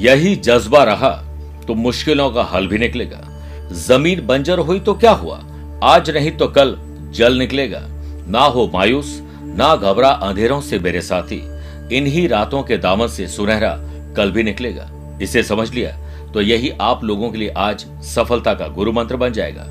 यही जज्बा रहा तो मुश्किलों का हल भी निकलेगा। ज़मीन बंजर हुई तो क्या हुआ? आज नहीं तो कल जल निकलेगा। ना हो मायूस, ना घबरा अंधेरों से मेरे साथी। इन्हीं रातों के दामन से सुनहरा कल भी निकलेगा। इसे समझ लिया? तो यही आप लोगों के लिए आज सफलता का गुरु मंत्र बन जाएगा।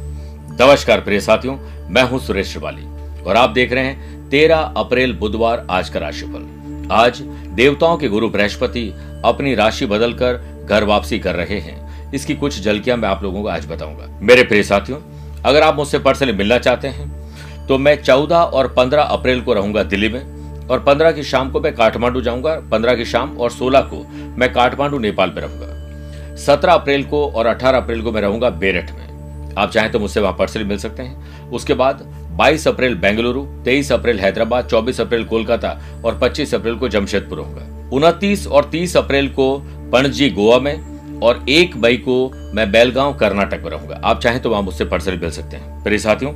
नमस्कार प्रिय साथियों, मैं हूँ सुरेश श्रिवाली, और आप देख रहे हैं तेरह अप्रैल बुधवार आज का राशिफल। आज देवताओं के गुरु बृहस्पति अपनी राशि बदलकर घर वापसी कर रहे हैं। इसकी कुछ झलकियाँ मैं आप लोगों को आज बताऊँगा। मेरे प्रिय साथियों, अगर आप मुझसे पर्सनली मिलना चाहते हैं तो मैं चौदह और पंद्रह अप्रैल को रहूँगा दिल्ली में, और पंद्रह की शाम को मैं काठमांडू जाऊँगा, पंद्रह की शाम और सोलह को मैं काठमांडू, नेपाल में रहूँगा। सत्रह अप्रैल को और अठारह अप्रैल को मैं रहूँगा बेरठ में। आप चाहें तो मुझसे वहाँ पर्सनली मिल सकते हैं। उसके बाद 22 अप्रैल बेंगलुरु 23 अप्रैल हैदराबाद 24 अप्रैल कोलकाता और 25 अप्रैल को जमशेदपुर होगा। उनतीस और 30 अप्रैल को पणजी गोवा में और एक मई को मैं बेलगांव, कर्नाटक में रहूँगा। आप चाहें तो वहाँ मुझसे पर्सनली मिल सकते हैं। मेरे साथियों,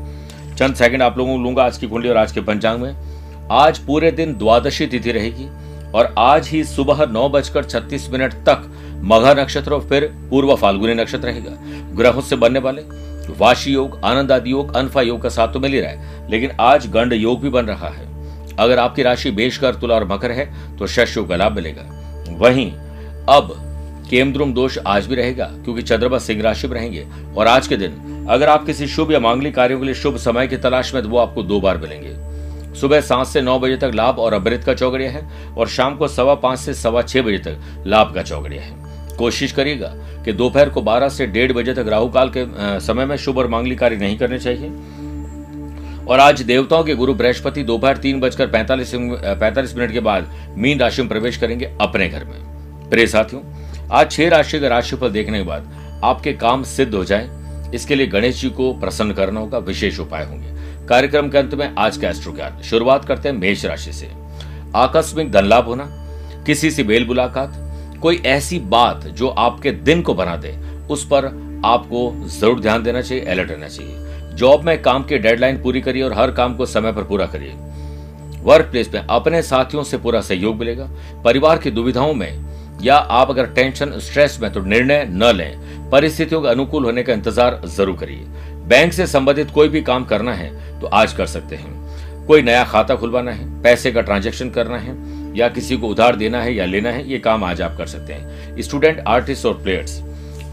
चंद सेकंड आप लोगों को लूँगा आज की कुंडली और आज के पंचांग में। आज पूरे दिन द्वादशी तिथि रहेगी और आज ही सुबह नौ बजकर छत्तीस मिनट तक मघा नक्षत्र और फिर पूर्व फाल्गुनी नक्षत्र रहेगा। ग्रहों से बनने वाले वाशी योग, आनंद आदि योग, अनफा योग का साथ तो मिल ही रहा है, लेकिन आज गंड योग भी बन रहा है। अगर आपकी राशि बेशकर तुला और मकर है तो शश योग का लाभ मिलेगा। वहीं, अब केमद्रुम दोष आज भी रहेगा, क्योंकि चंद्रमा सिंह राशि में रहेंगे। और आज के दिन, अगर आप किसी शुभ या मांगलिक कार्यों के लिए शुभ समय की तलाश में तो वो आपको दो बार मिलेंगे। सुबह सात से नौ बजे तक लाभ और अमृत का चौगड़िया है, और शाम को सवा पाँच से सवा छह बजे तक लाभ का चौगड़िया है। कोशिश करिएगा कि दोपहर को 12 से डेढ़ बजे तक राहु काल के समय में शुभ और मांगलिक कार्य नहीं करने चाहिए। और आज देवताओं के गुरु बृहस्पति दोपहर तीन बजकर पैंतालीस पैंतालीस मिनट के बाद मीन राशि में प्रवेश करेंगे अपने घर में। प्रिय साथियों, आज छह राशि का राशिफल देखने के बाद आपके काम सिद्ध हो जाए। इसके लिए गणेश जी को प्रसन्न करना होगा, विशेष उपाय होंगे। कार्यक्रम के अंत में आज का एस्ट्रो ज्ञान। शुरुआत करते हैं मेष राशि से। आकस्मिक धन लाभ होना, किसी से बेल मुलाकात कोई ऐसी बात जो आपके दिन को बना दे, उस पर आपको ज़रूर ध्यान देना चाहिए अलर्ट रहना चाहिए। जॉब में काम की डेडलाइन पूरी करिए और हर काम को समय पर पूरा करिए। वर्क प्लेस में अपने साथियों से पूरा सहयोग मिलेगा। परिवार की दुविधाओं में या आप अगर टेंशन स्ट्रेस में तो निर्णय न लें। परिस्थितियों के अनुकूल होने का इंतज़ार ज़रूर करिए। बैंक से संबंधित कोई भी काम करना है तो आज कर सकते हैं। कोई नया खाता खुलवाना है, पैसे का ट्रांजेक्शन करना है या किसी को उधार देना है या लेना है ये काम आज आप कर सकते हैं। स्टूडेंट आर्टिस्ट और प्लेयर्स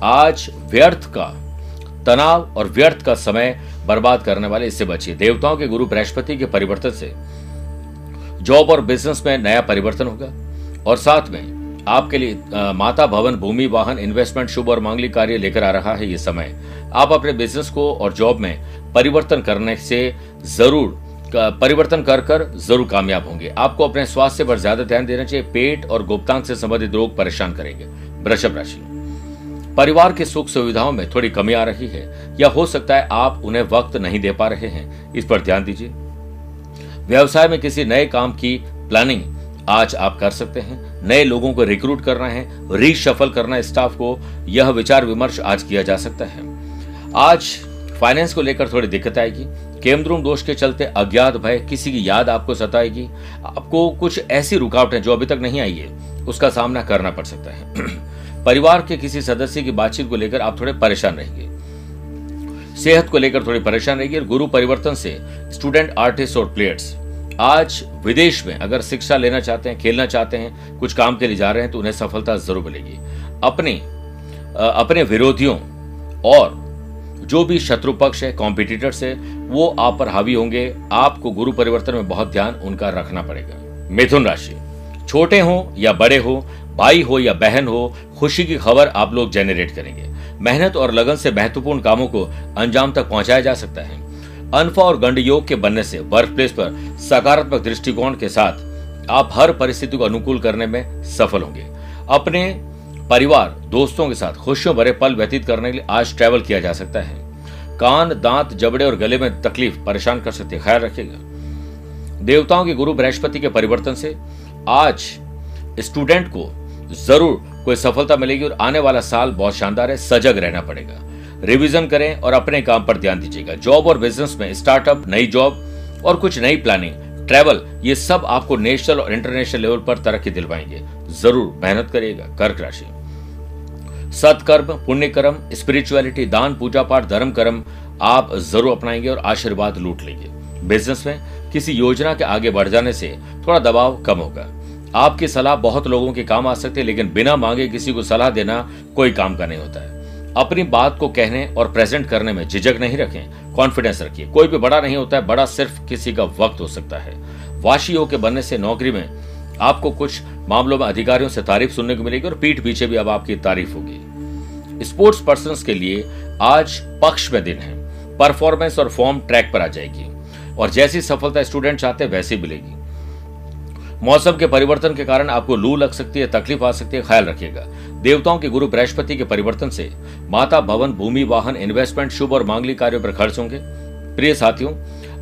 आज व्यर्थ का तनाव और व्यर्थ का समय बर्बाद करने वाले इससे बचिए। देवताओं के गुरु बृहस्पति के परिवर्तन से जॉब और बिज़नेस में नया परिवर्तन होगा। और साथ में आपके लिए आ, माता भवन भूमि वाहन इन्वेस्टमेंट शुभ और मांगलिक कार्य लेकर आ रहा है ये समय। आप अपने बिज़नेस को और जॉब में परिवर्तन करने से ज़रूर परिवर्तन कर कर ज़रूर कामयाब होंगे। आपको अपने स्वास्थ्य पर ज़्यादा ध्यान देना चाहिए। पेट और गुप्तांग से संबंधित रोग परेशान करेंगे। वृषभ राशि। परिवार के सुख सुविधाओं में थोड़ी कमी आ रही है। या हो सकता है आप उन्हें वक्त नहीं दे पा रहे हैं। इस पर ध्यान दीजिए। व्यवसाय में किसी नए काम की प्लानिंग आज आप कर सकते हैं। नए लोगों को रिक्रूट करना है। रीशफल करना स्टाफ को। यह विचार विमर्श आज किया जा सकता है। आज फाइनेंस को लेकर थोड़ी दिक्कत आएगी। केमद्रुम दोष के चलते अज्ञात भय, किसी की याद आपको सताएगी। आपको कुछ ऐसी रुकावटें जो अभी तक नहीं आई है, उसका सामना करना पड़ सकता है। परिवार के किसी सदस्य की बातचीत को लेकर आप थोड़े परेशान रहेंगे। सेहत को लेकर थोड़ी परेशान रहेगी और गुरु परिवर्तन से स्टूडेंट आर्टिस्ट और प्लेयर्स आज विदेश में अगर शिक्षा लेना चाहते हैं, खेलना चाहते हैं, कुछ काम के लिए जा रहे हैं तो उन्हें सफलता ज़रूर मिलेगी। अपने अपने विरोधियों और जो भी शत्रु पक्ष है कॉम्पिटिटर्स है, वो आप पर हावी होंगे। आपको गुरु परिवर्तन में बहुत ध्यान उनका रखना पड़ेगा। मिथुन राशि, छोटे हो या बड़े हो, भाई हो या बहन हो, खुशी की खबर आप लोग जेनरेट करेंगे। मेहनत और लगन से महत्वपूर्ण कामों को अंजाम तक पहुँचाया जा सकता है। अनफा और गंड योग के बनने से वर्क प्लेस पर सकारात्मक दृष्टिकोण के साथ आप हर परिस्थिति को अनुकूल करने में सफल होंगे। अपने परिवार दोस्तों के साथ खुशियों भरे पल व्यतीत करने के लिए आज ट्रैवल किया जा सकता है। कान, दांत, जबड़े और गले में तकलीफ़ परेशान कर सकती है, ख्याल रखिएगा। देवताओं के गुरु बृहस्पति के परिवर्तन से आज स्टूडेंट को ज़रूर कोई सफलता मिलेगी और आने वाला साल बहुत शानदार है, सजग रहना पड़ेगा। रिवीजन करें और अपने काम पर ध्यान दीजिएगा। जॉब और बिज़नेस में स्टार्टअप नई जॉब और कुछ नई प्लानिंग ट्रैवल ये सब आपको नेशनल और इंटरनेशनल लेवल पर तरक्की दिलवाएँगे। ज़रूर मेहनत करिएगा, कर्क राशि सत्कर्म पुण्य कर्म स्पिरिचुअलिटी दान, पूजा पाठ, धर्म कर्म आप ज़रूर अपनाएँगे और आशीर्वाद लूट लेंगे। बिज़नेस में किसी योजना के आगे बढ़ जाने से थोड़ा दबाव कम होगा। आपकी सलाह बहुत लोगों के काम आ सकती है, लेकिन बिना मांगे किसी को सलाह देना कोई काम का नहीं होता है। अपनी बात को कहने और प्रेजेंट करने में झिझक नहीं रखें कॉन्फिडेंस रखिए। कोई भी बड़ा नहीं होता है, बड़ा सिर्फ़ किसी का वक्त हो सकता है। वाशी के बनने से नौकरी में आपको कुछ मामलों में अधिकारियों से तारीफ़ सुनने को मिलेगी और पीठ पीछे भी अब आपकी तारीफ़ होगी। स्पोर्ट्स पर्सन के लिए आज पक्ष में दिन है। परफॉर्मेंस और फॉर्म ट्रैक पर आ जाएगी। और जैसी सफलता स्टूडेंट चाहते हैं, वैसी मिलेगी। मौसम के परिवर्तन के कारण आपको लू लग सकती है, तकलीफ़ आ सकती है, ख्याल रखिएगा। देवताओं के गुरु बृहस्पति के परिवर्तन से माता भवन, भूमि, वाहन इन्वेस्टमेंट शुभ और मांगलिक कार्यों पर खर्च होंगे। प्रिय साथियों,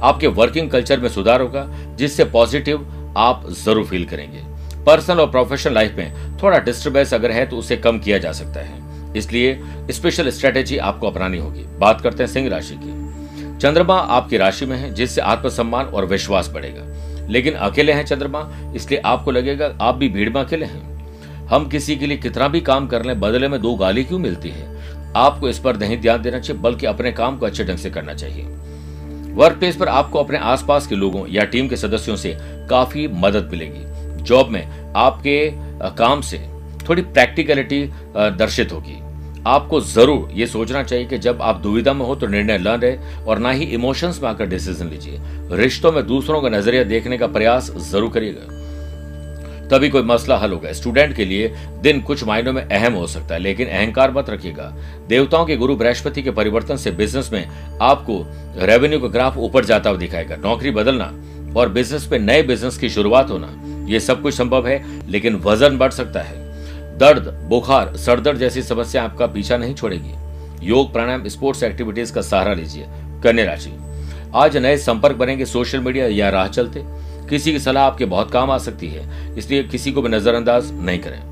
आपके वर्किंग कल्चर में सुधार होगा, जिससे पॉजिटिव आप ज़रूर फील करेंगे। पर्सनल और प्रोफेशनल लाइफ में थोड़ा डिस्टर्बेंस अगर है तो उसे कम किया जा सकता है। इसलिए स्पेशल स्ट्रेटेजी आपको अपनानी होगी। बात करते हैं सिंह राशि की। चंद्रमा आपकी राशि में है, जिससे आत्मसम्मान और विश्वास बढ़ेगा। लेकिन अकेले हैं चंद्रमा, इसलिए आपको लगेगा आप भी भीड़ में अकेले हैं। हम किसी के लिए कितना भी काम कर लें, बदले में दो गाली क्यों मिलती है? आपको इस पर नहीं ध्यान देना चाहिए, बल्कि अपने काम को अच्छे ढंग से करना चाहिए। वर्क प्लेस पर आपको अपने आसपास के लोगों या टीम के सदस्यों से काफ़ी मदद मिलेगी। जॉब में आपके काम से थोड़ी प्रैक्टिकलिटी दर्शित होगी। आपको ज़रूर ये सोचना चाहिए कि जब आप दुविधा में हो तो निर्णय न रहे और ना ही इमोशंस में आकर डिसीज़न लीजिए। रिश्तों में दूसरों का नज़रिया देखने का प्रयास ज़रूर करिएगा। तभी कोई मसला हल होगा। स्टूडेंट के लिए दिन कुछ मायनों में अहम हो सकता है, लेकिन अहंकार मत रखिएगा। देवताओं के गुरु बृहस्पति के परिवर्तन से बिज़नेस में आपको रेवेन्यू का ग्राफ ऊपर जाता हुआ दिखाएगा। नौकरी बदलना और बिज़नेस में नए बिज़नेस की शुरुआत होना, ये सब कुछ संभव है, लेकिन वज़न बढ़ सकता है। दर्द, बुखार, सरदर्द जैसी समस्या आपका पीछा नहीं छोड़ेगी। योग, प्राणायाम स्पोर्ट्स एक्टिविटीज़ का सहारा लीजिए, कन्या राशि। आज नए संपर्क बनेंगे सोशल मीडिया या राह चलते। किसी की सलाह आपके बहुत काम आ सकती है, इसलिए किसी को भी नजरअंदाज नहीं करें।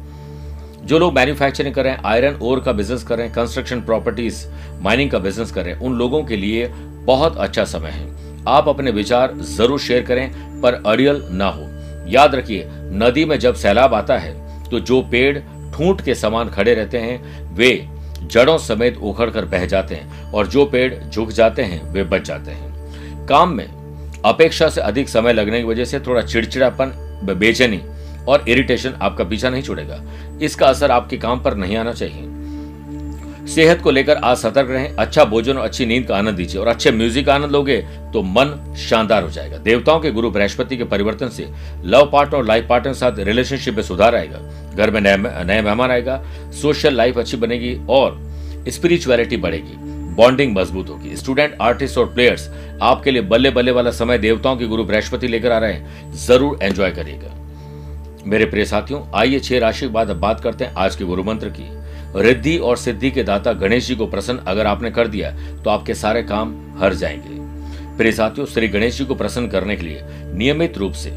जो लोग मैन्युफैक्चरिंग कर रहे हैं आयरन ओर का बिज़नेस कर रहे हैं कंस्ट्रक्शन प्रॉपर्टीज़ माइनिंग का बिज़नेस कर रहे हैं, उन लोगों के लिए बहुत अच्छा समय है। आप अपने विचार ज़रूर शेयर करें, पर अड़ियल ना हो। याद रखिए, नदी में जब सैलाब आता है तो जो पेड़ ठूंठ के समान खड़े रहते हैं, वे जड़ों समेत उखड़ कर बह जाते हैं, और जो पेड़ झुक जाते हैं, वे बच जाते हैं। काम में अपेक्षा से अधिक समय लगने की वजह से थोड़ा चिड़चिड़ापन बेचैनी और इरिटेशन आपका पीछा नहीं छोड़ेगा। इसका असर आपके काम पर नहीं आना चाहिए। सेहत को लेकर आज सतर्क रहें अच्छा भोजन और अच्छी नींद का आनंद दीजिए और अच्छे म्यूज़िक का आनंद लोगे तो मन शानदार हो जाएगा। देवताओं के गुरु बृहस्पति के परिवर्तन से लव पार्टनर और लाइफ पार्टनर के साथ रिलेशनशिप में सुधार आएगा। घर में नए नए मेहमान आएगा सोशल लाइफ अच्छी बनेगी और स्पिरिचुअलिटी बढ़ेगी। बॉन्डिंग मज़बूत होगी। स्टूडेंट, आर्टिस्ट और प्लेयर्स, आपके लिए बल्ले बल्ले वाला समय देवताओं के गुरु बृहस्पति लेकर आ रहे हैं। ज़रूर एंजॉय करिएगा। मेरे प्रिय साथियों, आइए छह राशि के बाद अब बात करते हैं आज के गुरु मंत्र की। रिद्धि और सिद्धि के दाता गणेश जी को प्रसन्न अगर आपने कर दिया तो आपके सारे काम हर जाएँगे। प्रिय साथियों, श्री गणेश जी को प्रसन्न करने के लिए नियमित रूप से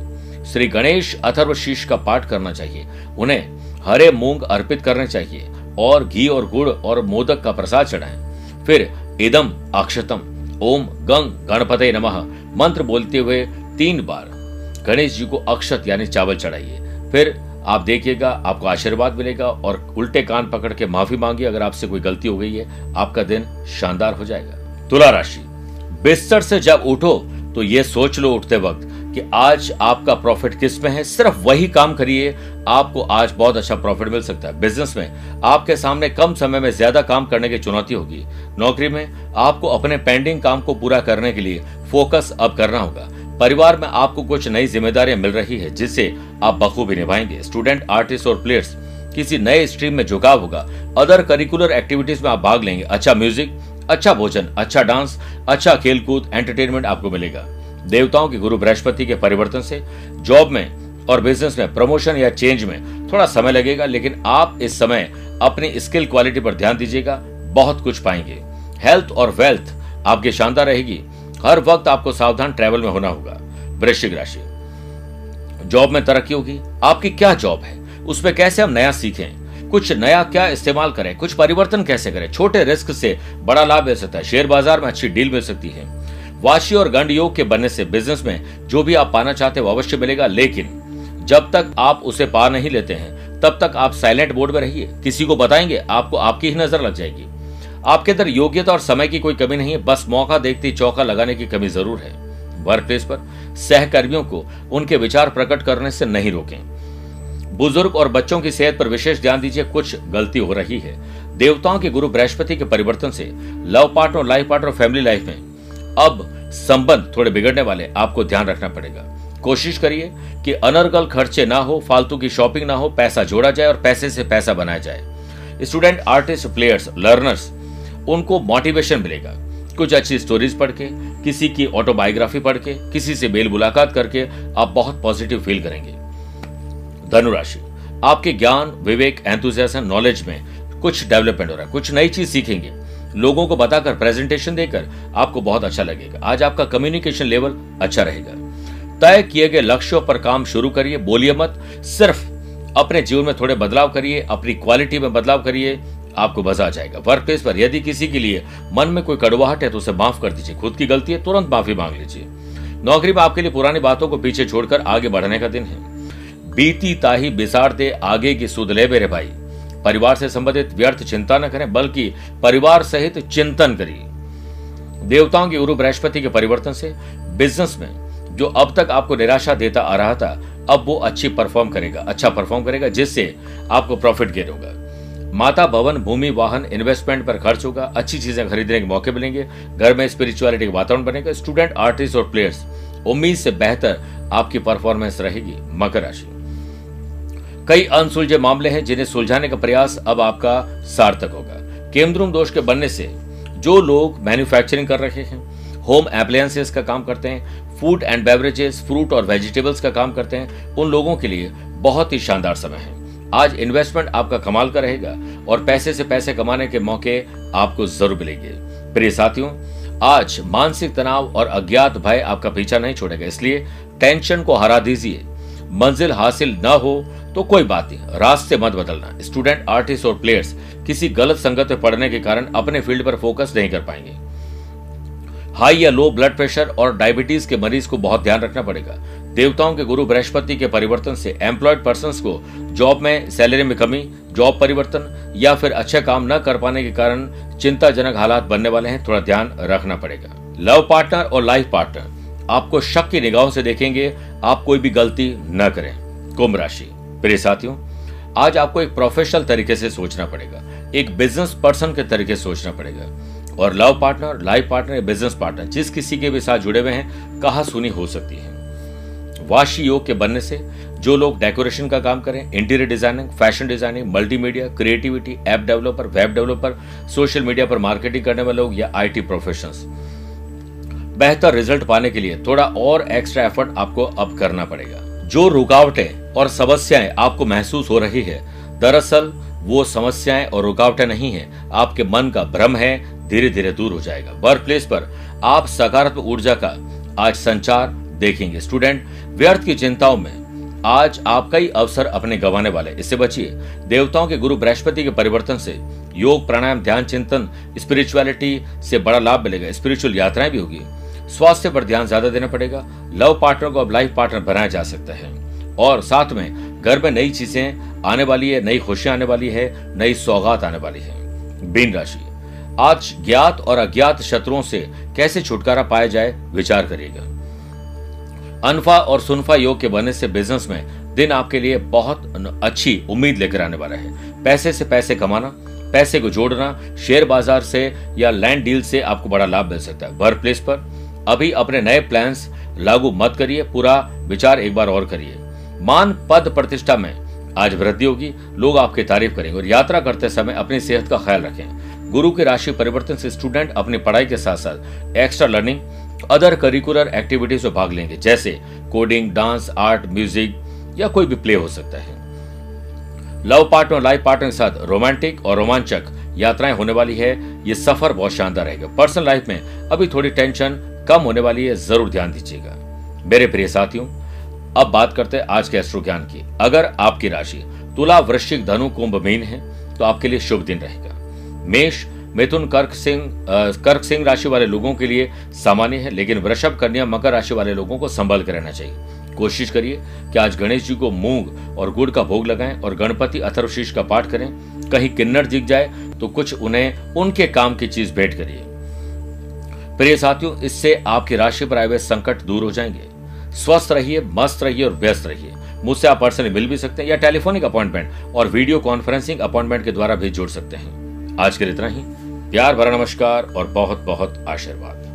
श्री गणेश अथर्व शीश का पाठ करना चाहिए। उन्हें हरे मूंग अर्पित करने चाहिए और घी और गुड़ और मोदक का प्रसाद चढ़ाएँ। फिर इदम अक्षतम, ओम गंग गणपते नमः, मंत्र बोलते हुए तीन बार, गणेश जी को अक्षत यानी चावल चढ़ाइए। फिर आप देखिएगा, आपको आशीर्वाद मिलेगा और उल्टे कान पकड़ के माफ़ी मांगिए, अगर आपसे कोई गलती हो गई है, आपका दिन शानदार हो जाएगा। तुला राशि, बिस्तर से जब उठो तो ये सोच लो उठते वक्त कि आज आपका प्रॉफिट किसमें है? सिर्फ़ वही काम करिए, आपको आज बहुत अच्छा प्रॉफिट मिल सकता है। बिज़नेस में आपके सामने कम समय में ज़्यादा काम करने की चुनौती होगी। नौकरी में आपको अपने पेंडिंग काम को पूरा करने के लिए फोकस अब करना होगा। परिवार में आपको कुछ नई जिम्मेदारियाँ मिल रही है, जिससे आप बखूबी निभाएँगे। स्टूडेंट आर्टिस्ट और प्लेयर्स किसी नए स्ट्रीम में झुकाव होगा। अदर करिकुलर एक्टिविटीज़ में आप भाग लेंगे। अच्छा म्यूज़िक अच्छा भोजन अच्छा डांस अच्छा खेलकूद एंटरटेनमेंट आपको मिलेगा। देवताओं के गुरु बृहस्पति के परिवर्तन से, जॉब में और बिज़नेस में प्रमोशन या चेंज में थोड़ा समय लगेगा, लेकिन आप इस समय अपनी स्किल क्वालिटी पर ध्यान दीजिएगा, बहुत कुछ पाएँगे। हेल्थ और वेल्थ आपकी शानदार रहेगी। हर वक्त आपको सावधान ट्रैवल में होना होगा। वृश्चिक राशि। जॉब में तरक्की होगी। आपकी क्या जॉब है? उसमें कैसे हम नया सीखें? कुछ नया क्या इस्तेमाल करें? कुछ परिवर्तन कैसे करें? छोटे रिस्क से बड़ा लाभ मिल सकता है। शेयर बाज़ार में अच्छी डील मिल सकती है। वाशी और गंड योग के बनने से बिज़नेस में जो भी आप पाना चाहते हैं अवश्य मिलेगा, लेकिन जब तक आप उसे पा नहीं लेते हैं, तब तक आप साइलेंट बोर्ड में रहिए। किसी को बताएँगे, आपको आपकी ही नज़र लग जाएगी। आपके अंदर योग्यता और समय की कोई कमी नहीं है, बस मौका देखते ही चौका लगाने की कमी ज़रूर है। वर्क प्लेस पर सहकर्मियों को उनके विचार प्रकट करने से नहीं रोकें। बुज़ुर्ग और बच्चों की सेहत पर विशेष ध्यान दीजिए, कुछ गलती हो रही है। देवताओं के गुरु बृहस्पति के परिवर्तन से लव पार्टनर लाइफ पार्टनर और फैमिली लाइफ में अब संबंध थोड़े बिगड़ने वाले, आपको ध्यान रखना पड़ेगा। कोशिश करिए कि अनर्गल खर्चे ना हो, फालतू की शॉपिंग ना हो, पैसा जोड़ा जाए और पैसे से पैसा बनाया जाए। स्टूडेंट, आर्टिस्ट, प्लेयर्स, लर्नर्स, उनको मोटिवेशन मिलेगा। कुछ अच्छी स्टोरीज पढ़ के, किसी की ऑटोबायोग्राफी पढ़ के, किसी से मेल मुलाकात करके, आप बहुत पॉजिटिव फील करेंगे। धनुराशि, आपके ज्ञान, विवेक एंथुजियाज्म नॉलेज में कुछ डेवलपमेंट हो रहा है, कुछ नई चीज़ सीखेंगे। लोगों को बताकर प्रेजेंटेशन देकर आपको बहुत अच्छा लगेगा। आज आपका कम्युनिकेशन लेवल अच्छा रहेगा। तय किए गए लक्ष्यों पर काम शुरू करिए, बोलिए मत। सिर्फ़ अपने जीवन में थोड़े बदलाव करिए, अपनी क्वालिटी में बदलाव करिए, आपको मज़ा आ जाएगा। वर्क प्लेस पर यदि किसी के लिए मन में कोई कड़वाहट है तो उसे माफ़ कर दीजिए। खुद की गलती है, तुरंत माफ़ी मांग लीजिए। नौकरी में आपके लिए पुरानी बातों को पीछे छोड़कर आगे बढ़ने का दिन है। बीती ताही बिसार दे आगे की सुध ले मेरे भाई। परिवार से संबंधित व्यर्थ चिंता न करें, बल्कि परिवार सहित चिंतन करिए। देवताओं के गुरु बृहस्पति के परिवर्तन से बिज़नेस में जो अब तक आपको निराशा देता आ रहा था, अब वो अच्छी परफॉर्म करेगा अच्छा परफॉर्म करेगा, जिससे आपको प्रॉफिट गेन होगा। माता भवन, भूमि, वाहन इन्वेस्टमेंट पर खर्च होगा, अच्छी चीज़ें खरीदने के मौके मिलेंगे, घर में स्पिरिचुअलिटी का वातावरण बनेगा स्टूडेंट आर्टिस्ट और प्लेयर्स उम्मीद से बेहतर आपकी परफॉर्मेंस रहेगी, मकर राशि। कई अनसुलझे मामले हैं जिन्हें सुलझाने का प्रयास अब आपका सार्थक होगा। केंद्रुम दोष के बनने से जो लोग मैन्युफैक्चरिंग कर रहे हैं होम अप्लायंसेस का काम करते हैं फ़ूड एंड बेवरेजेस फ्रूट और वेजिटेबल्स का काम करते हैं, उन लोगों के लिए बहुत ही शानदार समय है। आज इन्वेस्टमेंट आपका कमाल का रहेगा और पैसे से पैसे कमाने के मौके आपको ज़रूर मिलेंगे। प्रिय साथियों, आज मानसिक तनाव और अज्ञात भय आपका पीछा नहीं छोड़ेगा, इसलिए टेंशन को हरा दीजिए। मंजिल हासिल न हो तो कोई बात नहीं। रास्ते मत बदलना। स्टूडेंट, आर्टिस्ट और प्लेयर्स किसी गलत संगत में पढ़ने के कारण अपने फ़ील्ड पर फोकस नहीं कर पाएँगे। हाई या लो ब्लड प्रेशर और डायबिटीज़ के मरीज़ को बहुत ध्यान रखना पड़ेगा। देवताओं के गुरु बृहस्पति के परिवर्तन से एम्प्लॉयड पर्सन को जॉब में सैलरी में कमी, जॉब परिवर्तन या फिर अच्छा काम न कर पाने के कारण चिंताजनक हालात बनने वाले हैं। थोड़ा ध्यान रखना पड़ेगा। लव पार्टनर और लाइफ पार्टनर। आपको शक की निगाहों से देखेंगे, आप कोई भी गलती न करें। कुंभ राशि। प्रिय साथियों, आज आपको एक प्रोफेशनल तरीके से सोचना पड़ेगा। एक बिज़नेस पर्सन के तरीके से सोचना पड़ेगा। और love partner life partner business partner जिस किसी के भी साथ जुड़े हुए हैं, कहा सुनी हो सकती है। वाशी योग के बनने से जो लोग डेकोरेशन का काम करें interior designing fashion designing multimedia creativity app developer web developer social media पर मार्केटिंग करने वाले लोग या आईटी प्रोफेशनल्स बेहतर रिज़ल्ट पाने के लिए थोड़ा और एक्स्ट्रा एफर्ट आपको अब करना पड़ेगा। जो रुकावटें और समस्याएँ आपको महसूस हो रही है, दरअसल वो समस्याएँ और रुकावटें नहीं है। आपके मन का भ्रम है धीरे धीरे दूर हो जाएगा। वर्क प्लेस पर आप सकारात्मक ऊर्जा का आज संचार देखेंगे। स्टूडेंट व्यर्थ की चिंताओं में आज आप कई अवसर अपने गंवाने वाले। इससे बचिए, देवताओं के गुरु बृहस्पति के परिवर्तन से योग, प्राणायाम, ध्यान, चिंतन स्पिरिचुअलिटी से बड़ा लाभ मिलेगा। स्पिरिचुअल यात्राएँ भी होगी। स्वास्थ्य पर ध्यान ज़्यादा देना पड़ेगा, लव पार्टनर को अब लाइफ पार्टनर बनाया जा सकता है। और साथ में घर में नई चीज़ें आने वाली है, नई खुशियाँ आने वाली है, नई सौगात आने वाली है। बीन राशि। आज ज्ञात और अज्ञात शत्रुओं से कैसे छुटकारा पाया जाए, विचार करिएगा। अनफा और सुनफा योग के बनने से बिज़नेस में दिन आपके लिए बहुत अच्छी उम्मीद लेकर आने वाला है। पैसे से पैसे कमाना, पैसे को जोड़ना शेयर बाज़ार से या लैंड डील से आपको बड़ा लाभ मिल सकता है। वर्क प्लेस पर अभी अपने नए प्लान्स लागू मत करिए, पूरा विचार एक बार और करिए। मान पद प्रतिष्ठा में आज वृद्धि होगी, लोग आपकी तारीफ़ करेंगे और यात्रा करते समय अपनी सेहत का ख्याल रखें। गुरु के राशि परिवर्तन से स्टूडेंट अपनी पढ़ाई के साथ साथ extra learning other curricular activities में भाग लेंगे, जैसे कोडिंग डांस आर्ट म्यूज़िक या कोई भी प्ले हो सकता है। लव पार्टनर लाइफ पार्टनर के साथ रोमांटिक और रोमांचक यात्राएँ होने वाली है। ये सफ़र बहुत शानदार रहेगा। पर्सनल लाइफ में अभी थोड़ी टेंशन कम होने वाली है, ज़रूर ध्यान दीजिएगा। मेरे प्रिय साथियों, अब बात करते हैं आज के एस्ट्रो ज्ञान की। अगर आपकी राशि तुला वृश्चिक धनु कुंभ मीन है तो आपके लिए शुभ दिन रहेगा। मेष, मिथुन, कर्क सिंह कर्क सिंह राशि वाले लोगों के लिए सामान्य है, लेकिन वृषभ, कन्या, मकर राशि वाले लोगों को संभल कर रहना चाहिए। कोशिश करिए कि आज गणेश जी को मूंग और गुड़ का भोग लगाएँ और गणपति अथर्वशीष का पाठ करें। कहीं किन्नर दिख जाए तो कुछ उन्हें, उनके काम की चीज़ भेंट करिए। प्रिय साथियों, इससे आपकी राशि पर आए हुए संकट दूर हो जाएँगे। स्वस्थ रहिए, मस्त रहिए और व्यस्त रहिए। मुझसे आप पर्सनली मिल भी सकते हैं या टेलीफोनिक अपॉइंटमेंट और वीडियो कॉन्फ्रेंसिंग अपॉइंटमेंट के द्वारा भी जुड़ सकते हैं। आज के लिए इतना ही। प्यार भरा नमस्कार और बहुत बहुत आशीर्वाद।